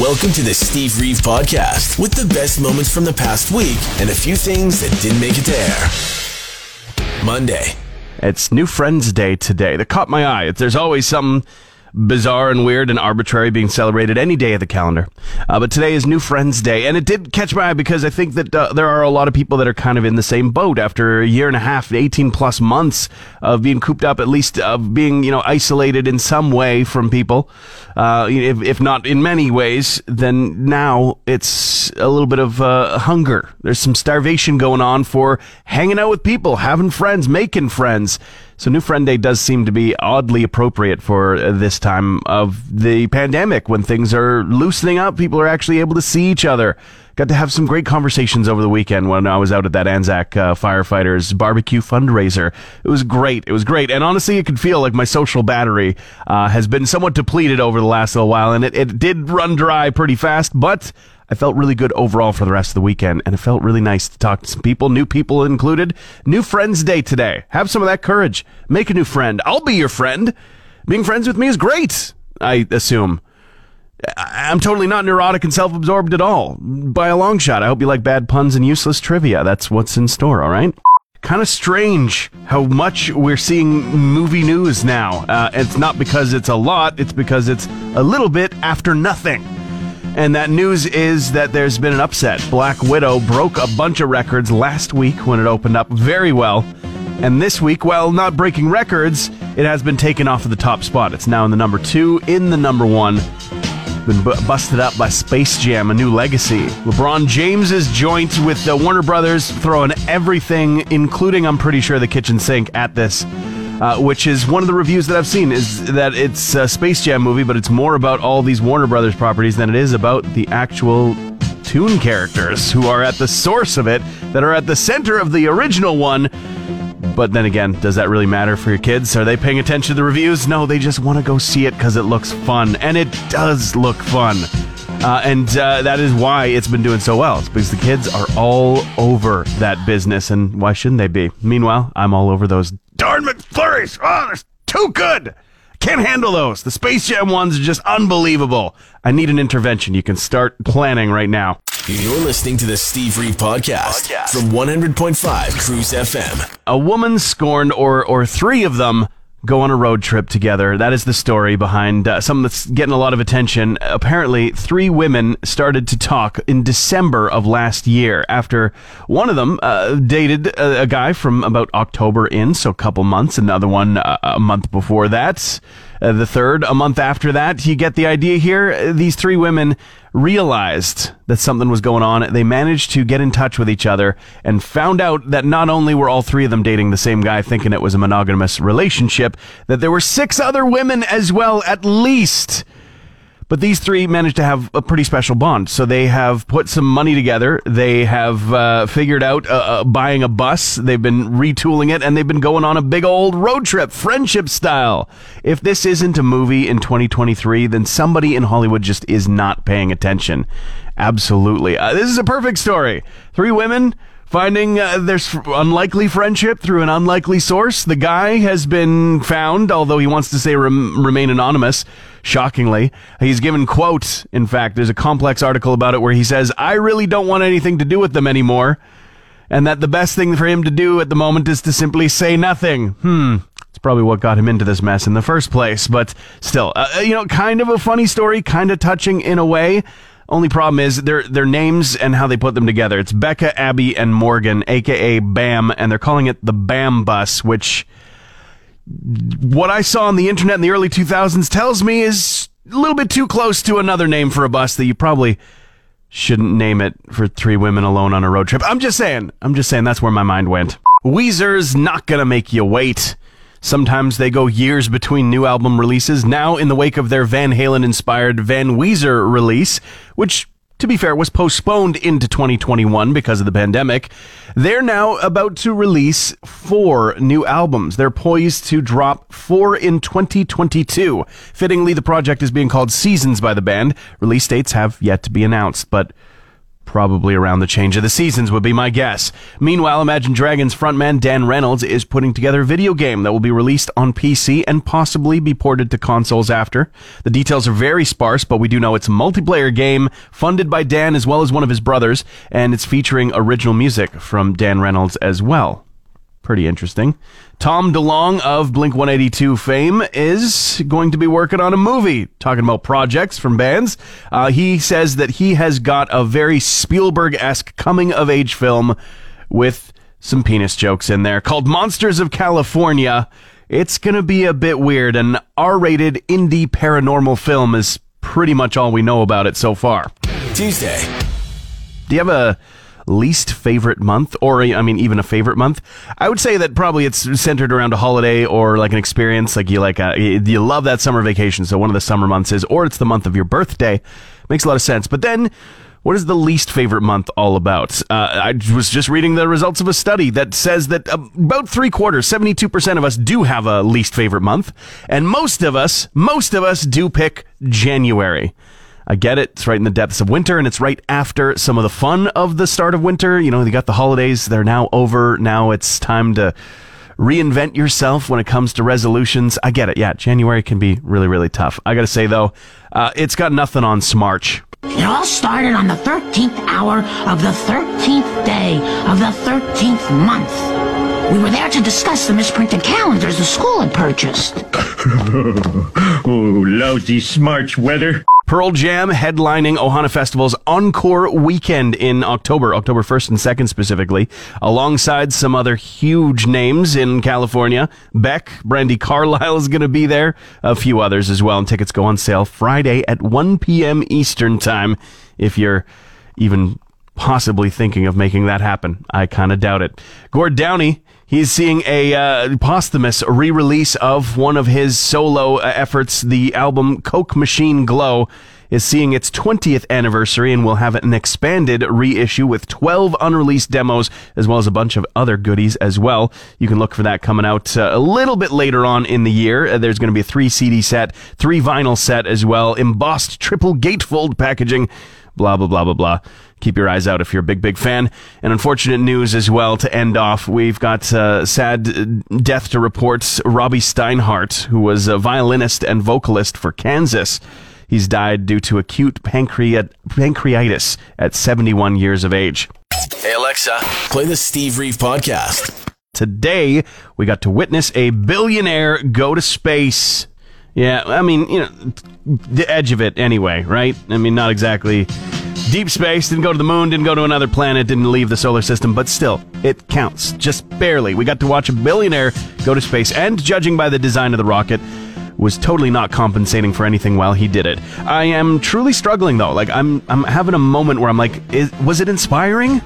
Welcome to the Steve Reeve Podcast with the best moments from the past week and a few things that didn't make it to air. Monday. It's New Friends Day today. That caught my eye. There's always something bizarre and weird and arbitrary being celebrated any day of the calendar. Uh, but today is New Friends Day, and it did catch my eye because I think that uh, there are a lot of people that are kind of in the same boat after a year and a half, 18 plus months of being cooped up, at least of being, you know, isolated in some way from people. Uh, if, if not in many ways, then now it's a little bit of uh, hunger. There's some starvation going on for hanging out with people, having friends, making friends. So, New Friend Day does seem to be oddly appropriate for this time of the pandemic when things are loosening up. People are actually able to see each other. Got to have some great conversations over the weekend when I was out at that Anzac uh, Firefighters barbecue fundraiser. It was great. It was great. And honestly, it could feel like my social battery uh, has been somewhat depleted over the last little while, and it, it did run dry pretty fast, but I felt really good overall for the rest of the weekend, and it felt really nice to talk to some people, new people included. New Friends Day today. Have some of that courage. Make a new friend. I'll be your friend. Being friends with me is great, I assume. I'm totally not neurotic and self absorbed at all. By a long shot. I hope you like bad puns and useless trivia. That's what's in store, all right? Kind of strange how much we're seeing movie news now. Uh, it's not because it's a lot, it's because it's a little bit after nothing. And that news is that there's been an upset. Black Widow broke a bunch of records last week when it opened up very well. And this week, while not breaking records, it has been taken off of the top spot. It's now in the number two, in the number one. Been bu- busted up by Space Jam, a new legacy. LeBron James's joint with the Warner Brothers throwing everything, including, I'm pretty sure, the kitchen sink at this uh, which is one of the reviews that I've seen, is that it's a Space Jam movie, but it's more about all these Warner Brothers properties than it is about the actual toon characters who are at the source of it, that are at the center of the original one. But then again, does that really matter for your kids? Are they paying attention to the reviews? No, they just want to go see it because it looks fun. And it does look fun. Uh, and uh, that is why it's been doing so well. It's because the kids are all over that business, and why shouldn't they be? Meanwhile, I'm all over those darn McFlurries. Oh, they're too good. Can't handle those. The Space Jam ones are just unbelievable. I need an intervention. You can start planning right now. You're listening to the Steve Reeve Podcast, Podcast. from 100.5 Cruise FM. A woman scorned, or or three of them go on a road trip together. That is the story behind uh, something that's getting a lot of attention. Apparently, three women started to talk in December of last year after one of them uh, dated a, a, guy from about October in, so a couple months, another one uh, a month before that. Uh, the third, a month after that, you get the idea here. These three women realized that something was going on. They managed to get in touch with each other and found out that not only were all three of them dating the same guy, thinking it was a monogamous relationship, that there were six other women as well, at least. But these three managed to have a pretty special bond. So they have put some money together. They have uh, figured out uh, uh, buying a bus. They've been retooling it, and they've been going on a big old road trip, friendship style. If this isn't a movie in 2023, then somebody in Hollywood just is not paying attention. Absolutely. Uh, this is a perfect story. Three women finding uh, there's unlikely friendship through an unlikely source. The guy has been found, although he wants to say rem- remain anonymous. Shockingly, he's given quotes. In fact, there's a complex article about it where he says, "I really don't want anything to do with them anymore." And that the best thing for him to do at the moment is to simply say nothing. Hmm. It's probably what got him into this mess in the first place, but still, uh, uh you know, kind of a funny story, kind of touching in a way. Only problem is their their names and how they put them together. It's Becca, Abby, and Morgan, aka Bam, and they're calling it the Bam Bus, which what I saw on the internet in the early 2000s tells me is a little bit too close to another name for a bus that you probably shouldn't name it for three women alone on a road trip. I'm just saying. I'm just saying that's where my mind went. Weezer's not gonna make you wait. Sometimes they go years between new album releases. Now, in the wake of their Van Halen inspired Van Weezer release, which to be fair, was postponed into 2021 because of the pandemic. They're now about to release four new albums. They're poised to drop four in 2022. Fittingly, the project is being called Seasons by the band. Release dates have yet to be announced, but Probably around the change of the seasons would be my guess. Meanwhile, Imagine Dragons frontman Dan Reynolds is putting together a video game that will be released on PC and possibly be ported to consoles after. The details are very sparse, but we do know it's a multiplayer game funded by Dan as well as one of his brothers, and it's featuring original music from Dan Reynolds as well. Pretty interesting. Tom DeLonge of Blink 182 fame is going to be working on a movie, talking about projects from bands. Uh, he says that he has got a very Spielberg esque coming of age film with some penis jokes in there called Monsters of California. It's going to be a bit weird. An R rated indie paranormal film is pretty much all we know about it so far. Tuesday. Do you have a least favorite month, or I mean, even a favorite month. I would say that probably it's centered around a holiday or like an experience. Like you like a, uh, you love that summer vacation, so one of the summer months is, or it's the month of your birthday. Makes a lot of sense. But then. What is the least favorite month all about? Uh, I was just reading the results of a study that says that about three quarters, 72% of us do have a least favorite month. And most of us, most of us do pick January. I get it. It's right in the depths of winter and it's right after some of the fun of the start of winter. You know, you got the holidays. They're now over. Now it's time to reinvent yourself when it comes to resolutions. I get it. Yeah, January can be really, really tough. I got to say, though, uh, it's got nothing on Smarch. It all started on the 13th hour of the 13th day of the 13th month. We were there to discuss the misprinted calendars the school had purchased. oh, lousy Smarch weather. Pearl Jam headlining Ohana Festival's Encore weekend in October, October 1st and 2nd specifically, alongside some other huge names in California. Beck, Brandi Carlile is going to be there, a few others as well, and tickets go on sale Friday at 1 p.m. Eastern Time if you're even possibly thinking of making that happen. I kind of doubt it. Gord Downie He's seeing a uh, posthumous re-release of one of his solo uh, efforts. The album Coke Machine Glow is seeing its 20th anniversary and will have an expanded reissue with 12 unreleased demos as well as a bunch of other goodies as well. You can look for that coming out uh, a little bit later on in the year. Uh, there's going to be a 3 CD set, 3 vinyl set as well, embossed triple gatefold packaging blah, blah, blah, blah, blah. Keep your eyes out if you're a big, big fan. And unfortunate news as well to end off. We've got uh, sad death to report. Robbie Steinhardt, who was a violinist and vocalist for Kansas. He's died due to acute pancreat- pancreatitis at 71 years of age. Hey, Alexa, play the Steve Reeve podcast. Today, we got to witness a billionaire go to space. Yeah, I mean, you know, the edge of it anyway, right? I mean, not exactly deep space, didn't go to the moon, didn't go to another planet, didn't leave the solar system, but still, it counts. Just barely. We got to watch a billionaire go to space, and judging by the design of the rocket, was totally not compensating for anything while he did it. I am truly struggling though. Like I'm I'm having a moment where I'm like, is, was it inspiring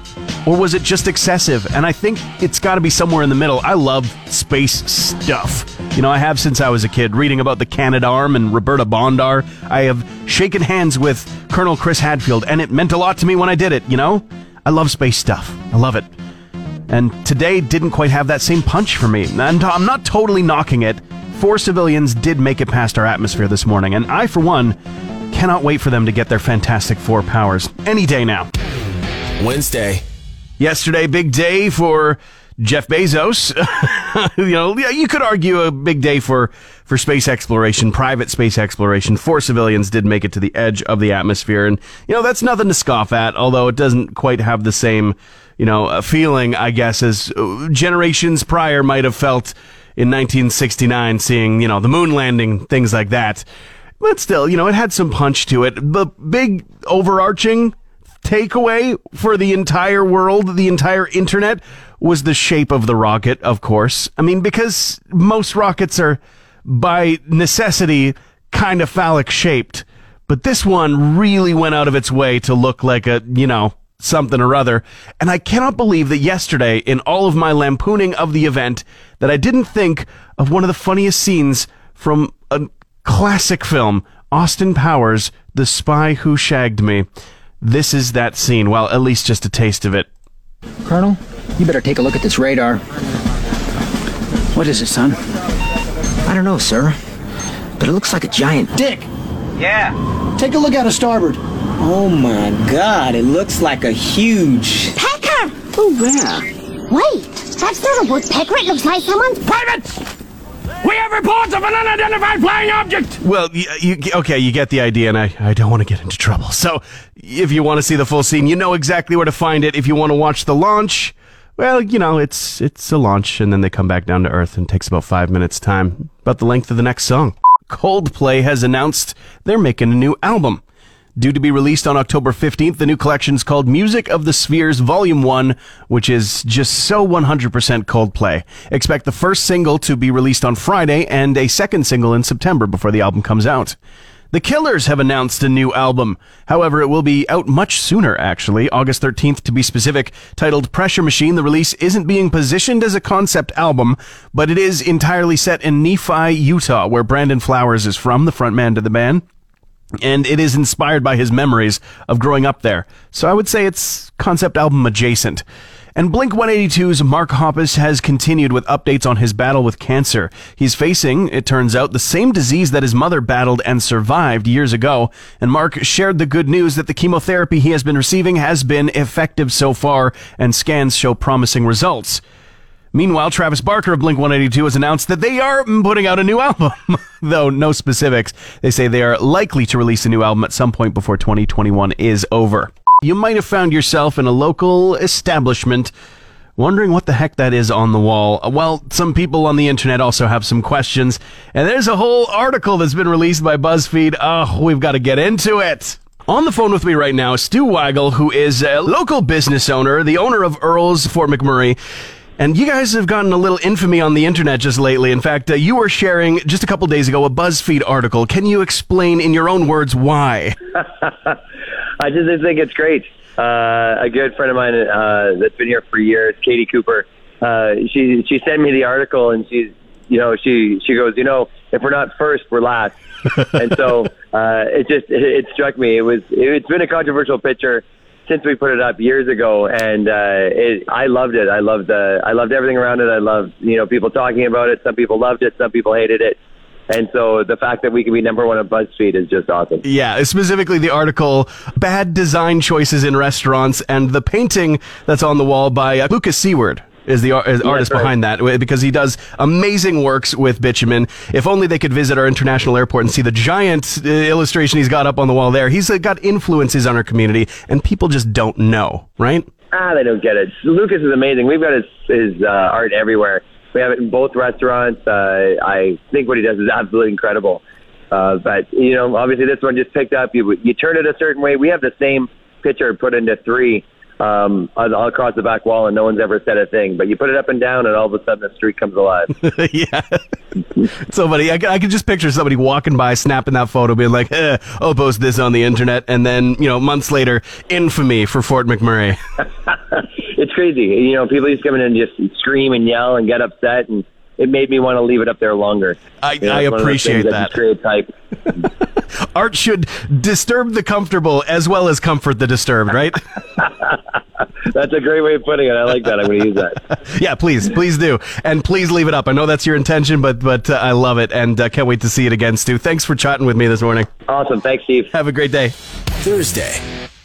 or was it just excessive? And I think it's got to be somewhere in the middle. I love space stuff. You know, I have since I was a kid reading about the Canadarm and Roberta Bondar. I have shaken hands with Colonel Chris Hadfield and it meant a lot to me when I did it, you know? I love space stuff. I love it. And today didn't quite have that same punch for me. And I'm not totally knocking it four civilians did make it past our atmosphere this morning, and I, for one, cannot wait for them to get their Fantastic Four powers any day now. Wednesday. Yesterday, big day for Jeff Bezos. you know, you could argue a big day for, for space exploration, private space exploration. Four civilians did make it to the edge of the atmosphere. And, you know, that's nothing to scoff at, although it doesn't quite have the same, you know, feeling, I guess, as uh, generations prior might have felt in 1969, seeing, you know, the moon landing, things like that. But still, you know, it had some punch to it. The big overarching takeaway for the entire world, the entire internet, was the shape of the rocket, of course. I mean, because most rockets are, by necessity, kind of phallic shaped. But this one really went out of its way to look like a, you know, something or other. And I cannot believe that yesterday, in all of my lampooning of the event, that I didn't think of one of the funniest scenes from a classic film, Austin Powers, The Spy Who Shagged Me. This is that scene. Well, at least just a taste of it. Colonel, you better take a look at this radar. What is it, son? I don't know, sir, but it looks like a giant dick. Yeah. Take a look at it starboard. Oh my god, it looks like a huge. Pecker! Oh, yeah. Wait, that's not a woodpecker. It looks like someone's. Privates! We have reports of an unidentified flying object! Well, uh, you, you, okay, you get the idea, and I, I don't want to get into trouble. So, if you want to see the full scene, you know exactly where to find it. If you want to watch the launch, well, you know, it's it's a launch, and then they come back down to Earth, and takes about five minutes' time, about the length of the next song. Coldplay has announced they're making a new album. Due to be released on October 15th, the new collection is called Music of the Spheres Volume 1, which is just so 100% Coldplay. Expect the first single to be released on Friday and a second single in September before the album comes out. The Killers have announced a new album. However, it will be out much sooner, actually, August 13th to be specific. Titled Pressure Machine, the release isn't being positioned as a concept album, but it is entirely set in Nephi, Utah, where Brandon Flowers is from, the frontman to the band and it is inspired by his memories of growing up there. So I would say it's concept album adjacent. And Blink 182's Mark Hoppus has continued with updates on his battle with cancer. He's facing, it turns out, the same disease that his mother battled and survived years ago. And Mark shared the good news that the chemotherapy he has been receiving has been effective so far, and scans show promising results. Meanwhile, Travis Barker of Blink 182 has announced that they are putting out a new album, though no specifics. They say they are likely to release a new album at some point before 2021 is over. You might have found yourself in a local establishment wondering what the heck that is on the wall. Well, some people on the internet also have some questions, and there's a whole article that's been released by BuzzFeed. Oh, we've got to get into it. On the phone with me right now, is Stu Weigel, who is a local business owner, the owner of Earl's Fort McMurray. And you guys have gotten a little infamy on the internet just lately. In fact, uh, you were sharing just a couple days ago a BuzzFeed article. Can you explain in your own words why? I just think it's great. Uh, a good friend of mine uh, that's been here for years, Katie Cooper. Uh, she she sent me the article, and she's you know she she goes, you know, if we're not first, we're last. and so uh, it just it, it struck me. It was it's been a controversial picture since we put it up years ago, and uh, it, I loved it. I loved the I loved everything around it. I loved you know people talking about it. Some people loved it. Some people hated it. And so the fact that we can be number one on BuzzFeed is just awesome. Yeah, specifically the article "Bad Design Choices in Restaurants" and the painting that's on the wall by uh, Lucas Seward is the is artist right. behind that because he does amazing works with bitumen. If only they could visit our international airport and see the giant uh, illustration he's got up on the wall there. He's uh, got influences on our community, and people just don't know, right? Ah, they don't get it. Lucas is amazing. We've got his his uh, art everywhere. We have it in both restaurants. Uh, I think what he does is absolutely incredible. Uh, but you know, obviously this one just picked up. You you turn it a certain way. We have the same picture put into three um, all across the back wall, and no one's ever said a thing. But you put it up and down, and all of a sudden the street comes alive. yeah. somebody, I, I can just picture somebody walking by, snapping that photo, being like, eh, I'll post this on the internet. And then, you know, months later, infamy for Fort McMurray. it's crazy. You know, people just come in and just scream and yell and get upset, and it made me want to leave it up there longer. I- You know, I it's one of those appreciate that. just creates. Art should disturb the comfortable as well as comfort the disturbed, right? That's a great way of putting it. I like that. I'm going to use that. yeah, please, please do. And please leave it up. I know that's your intention, but but uh, I love it and uh, can't wait to see it again, Stu. Thanks for chatting with me this morning. Awesome. Thanks, Steve. Have a great day. Thursday.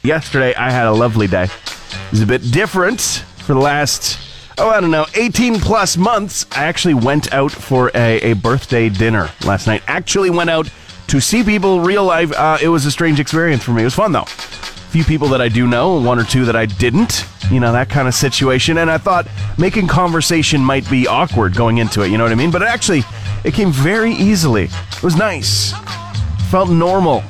Yesterday, I had a lovely day. It was a bit different for the last, oh, I don't know, 18 plus months. I actually went out for a, a birthday dinner last night. Actually went out to see people real life. Uh, it was a strange experience for me. It was fun, though. Few people that I do know, one or two that I didn't, you know, that kind of situation. And I thought making conversation might be awkward going into it, you know what I mean? But it actually, it came very easily. It was nice. Felt normal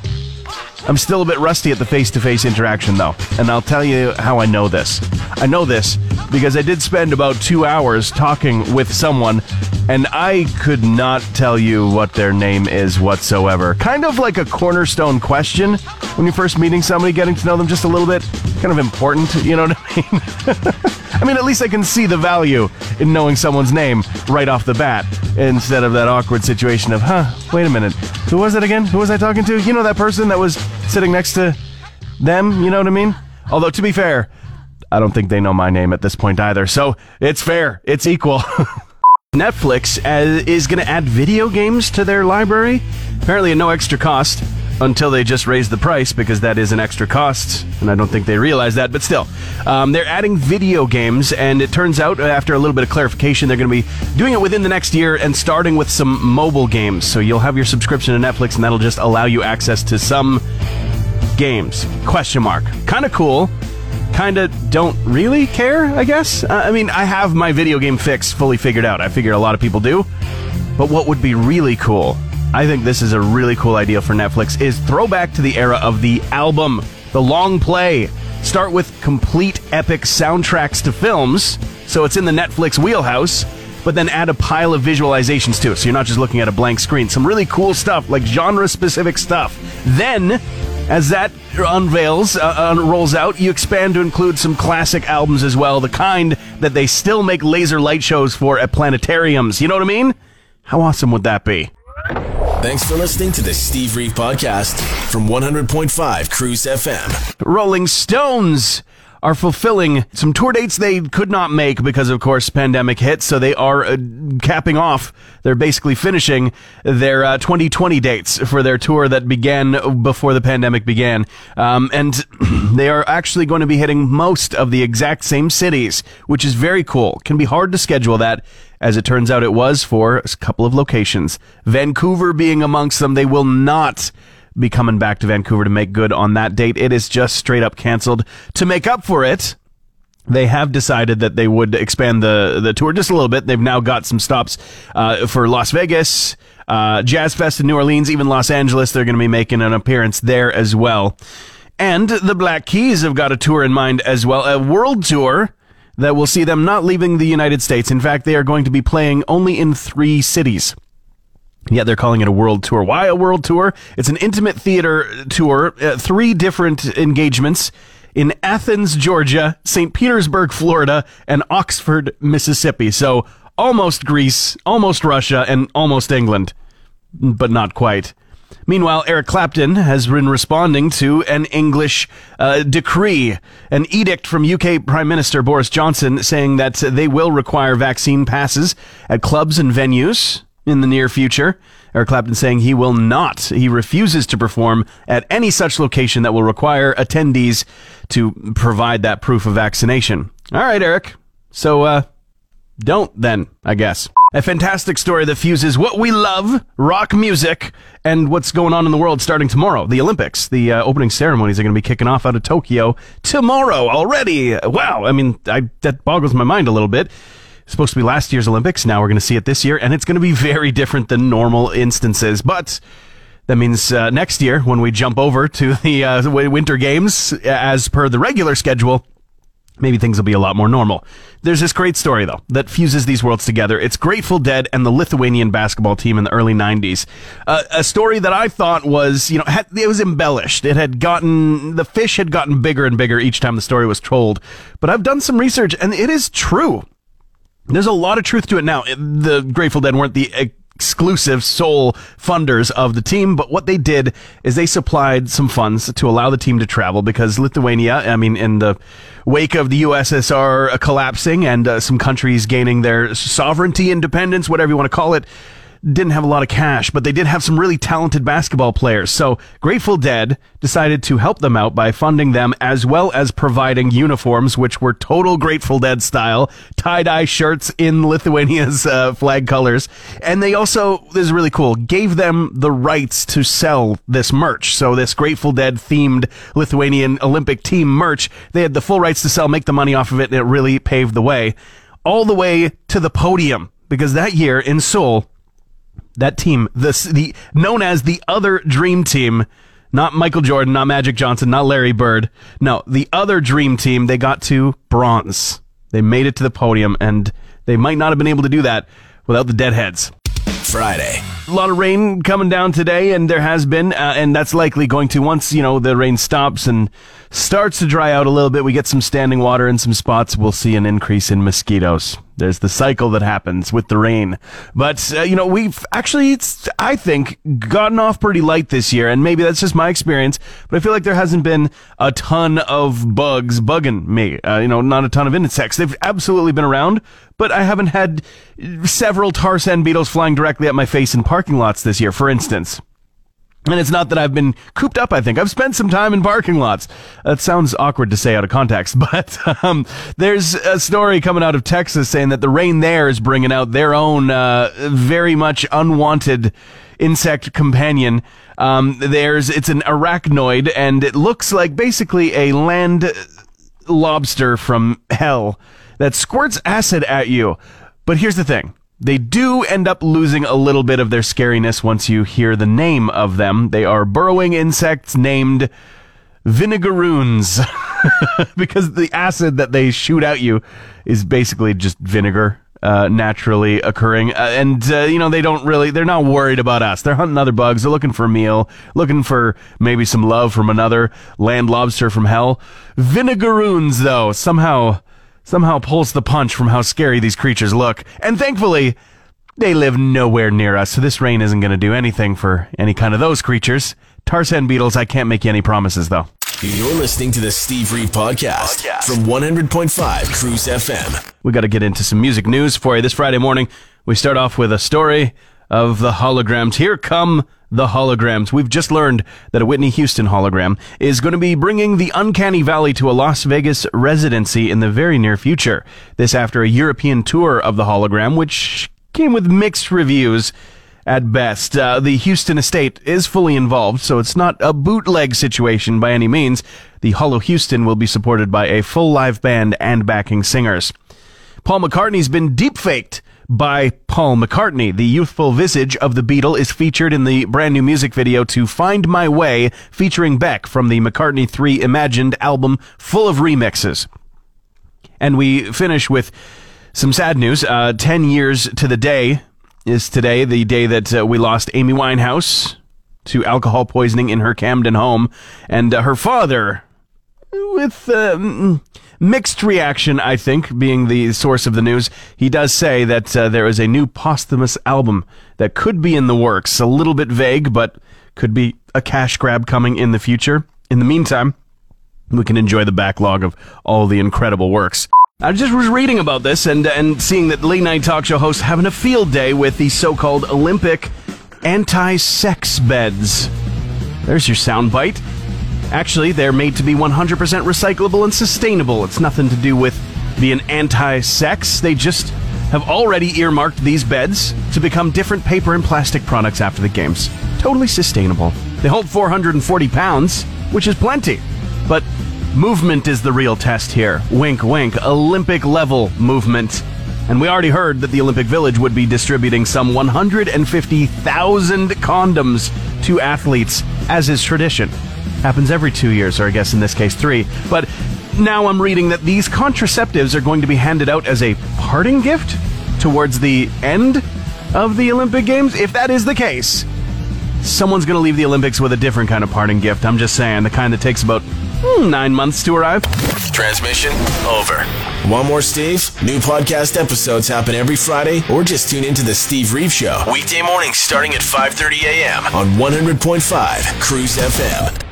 I'm still a bit rusty at the face to face interaction, though. And I'll tell you how I know this. I know this because I did spend about two hours talking with someone, and I could not tell you what their name is whatsoever. Kind of like a cornerstone question when you're first meeting somebody, getting to know them just a little bit. Kind of important, you know what I mean? I mean, at least I can see the value in knowing someone's name right off the bat instead of that awkward situation of, huh, wait a minute, who was it again? Who was I talking to? You know that person that was sitting next to them? You know what I mean? Although, to be fair, I don't think they know my name at this point either, so it's fair, it's equal. Netflix uh, is going to add video games to their library, apparently at no extra cost until they just raise the price because that is an extra cost, and I don't think they realize that. But still, um, they're adding video games, and it turns out uh, after a little bit of clarification, they're going to be doing it within the next year and starting with some mobile games. So you'll have your subscription to Netflix, and that'll just allow you access to some games. Question mark. Kind of cool. Kind of don't really care, I guess. Uh, I mean, I have my video game fix fully figured out. I figure a lot of people do. But what would be really cool I think this is a really cool idea for Netflix is throwback to the era of the album, the long play. Start with complete epic soundtracks to films, so it's in the Netflix wheelhouse, but then add a pile of visualizations to it, so you're not just looking at a blank screen. Some really cool stuff, like genre-specific stuff. Then, as that unveils, uh, rolls out, you expand to include some classic albums as well, the kind that they still make laser light shows for at planetariums. You know what I mean? How awesome would that be? Thanks for listening to the Steve Reeve podcast from 100.5 Cruise FM. Rolling Stones are fulfilling some tour dates they could not make because, of course, pandemic hit. So they are uh, capping off. They're basically finishing their uh, 2020 dates for their tour that began before the pandemic began. Um, and they are actually going to be hitting most of the exact same cities, which is very cool. Can be hard to schedule that as it turns out, it was for a couple of locations. Vancouver being amongst them. They will not be coming back to Vancouver to make good on that date. It is just straight up canceled. To make up for it, they have decided that they would expand the, the tour just a little bit. They've now got some stops uh, for Las Vegas, uh, Jazz Fest in New Orleans, even Los Angeles. They're going to be making an appearance there as well. And the Black Keys have got a tour in mind as well, a world tour that will see them not leaving the United States. In fact, they are going to be playing only in three cities. Yeah, they're calling it a world tour. Why a world tour? It's an intimate theater tour, uh, three different engagements in Athens, Georgia, St. Petersburg, Florida, and Oxford, Mississippi. So almost Greece, almost Russia, and almost England, but not quite. Meanwhile, Eric Clapton has been responding to an English uh, decree, an edict from UK Prime Minister Boris Johnson saying that they will require vaccine passes at clubs and venues in the near future. Eric Clapton saying he will not, he refuses to perform at any such location that will require attendees to provide that proof of vaccination. All right, Eric. So, uh, don't then, I guess. A fantastic story that fuses what we love, rock music, and what's going on in the world starting tomorrow. The Olympics, the uh, opening ceremonies are going to be kicking off out of Tokyo tomorrow already. Wow. I mean, I, that boggles my mind a little bit. Supposed to be last year's Olympics. Now we're going to see it this year, and it's going to be very different than normal instances. But that means uh, next year, when we jump over to the uh, Winter Games as per the regular schedule, maybe things will be a lot more normal. There's this great story, though, that fuses these worlds together. It's Grateful Dead and the Lithuanian basketball team in the early 90s. Uh, a story that I thought was, you know, had, it was embellished. It had gotten, the fish had gotten bigger and bigger each time the story was told. But I've done some research, and it is true. There's a lot of truth to it now. The Grateful Dead weren't the exclusive sole funders of the team, but what they did is they supplied some funds to allow the team to travel because Lithuania, I mean, in the wake of the USSR collapsing and uh, some countries gaining their sovereignty, independence, whatever you want to call it, didn't have a lot of cash, but they did have some really talented basketball players. So Grateful Dead decided to help them out by funding them as well as providing uniforms, which were total Grateful Dead style, tie-dye shirts in Lithuania's uh, flag colors. And they also, this is really cool, gave them the rights to sell this merch. So this Grateful Dead themed Lithuanian Olympic team merch, they had the full rights to sell, make the money off of it, and it really paved the way all the way to the podium. Because that year in Seoul, that team, the, the known as the other dream team, Not Michael Jordan, not Magic Johnson, not Larry Bird. No, the other dream team, they got to bronze. They made it to the podium, and they might not have been able to do that without the Deadheads. Friday. A lot of rain coming down today, and there has been, uh, and that's likely going to once you know the rain stops and starts to dry out a little bit. We get some standing water in some spots. We'll see an increase in mosquitoes. There's the cycle that happens with the rain, but uh, you know we've actually, it's, I think, gotten off pretty light this year, and maybe that's just my experience. But I feel like there hasn't been a ton of bugs bugging me. Uh, you know, not a ton of insects. They've absolutely been around, but I haven't had several tar sand beetles flying directly at my face in parking lots this year, for instance. And it's not that I've been cooped up, I think. I've spent some time in parking lots. That sounds awkward to say out of context, but um, there's a story coming out of Texas saying that the rain there is bringing out their own uh, very much unwanted insect companion. Um, there's it's an arachnoid, and it looks like basically a land lobster from hell that squirts acid at you. But here's the thing. They do end up losing a little bit of their scariness once you hear the name of them. They are burrowing insects named vinegaroons because the acid that they shoot at you is basically just vinegar. Uh, naturally occurring, uh, and uh, you know they don't really, they're not worried about us. They're hunting other bugs. They're looking for a meal, looking for maybe some love from another land lobster from hell. Vinegaroons, though, somehow somehow pulls the punch from how scary these creatures look. And thankfully, they live nowhere near us, so this rain isn't going to do anything for any kind of those creatures. Tar sand beetles, I can't make you any promises, though. You're listening to the Steve Reeve podcast, from 100.5 Cruise FM. We got to get into some music news for you this Friday morning. We start off with a story of the holograms. Here come the holograms. We've just learned that a Whitney Houston hologram is going to be bringing the Uncanny Valley to a Las Vegas residency in the very near future. This after a European tour of the hologram, which came with mixed reviews at best. Uh, the Houston estate is fully involved, so it's not a bootleg situation by any means. The Hollow Houston will be supported by a full live band and backing singers. Paul McCartney's been deepfaked by Paul McCartney. The youthful visage of the Beatle is featured in the brand new music video to Find My Way, featuring Beck from the McCartney 3 Imagined album, full of remixes. And we finish with some sad news. Uh, 10 years to the day is today, the day that uh, we lost Amy Winehouse to alcohol poisoning in her Camden home. And uh, her father, with um, mixed reaction, I think, being the source of the news. He does say that uh, there is a new posthumous album that could be in the works. A little bit vague, but could be a cash grab coming in the future. In the meantime, we can enjoy the backlog of all the incredible works. I just was reading about this and and seeing that late night talk show hosts having a field day with the so-called Olympic anti-sex beds. There's your soundbite. Actually, they're made to be 100% recyclable and sustainable. It's nothing to do with being anti sex. They just have already earmarked these beds to become different paper and plastic products after the games. Totally sustainable. They hold 440 pounds, which is plenty. But movement is the real test here. Wink, wink. Olympic level movement. And we already heard that the Olympic Village would be distributing some 150,000 condoms to athletes, as is tradition. Happens every two years, or I guess in this case three. But now I'm reading that these contraceptives are going to be handed out as a parting gift towards the end of the Olympic Games. If that is the case, someone's going to leave the Olympics with a different kind of parting gift. I'm just saying, the kind that takes about hmm, nine months to arrive. Transmission over. One more, Steve? New podcast episodes happen every Friday, or just tune into the Steve Reeve Show. Weekday mornings starting at 5.30 a.m. on 100.5 Cruise FM.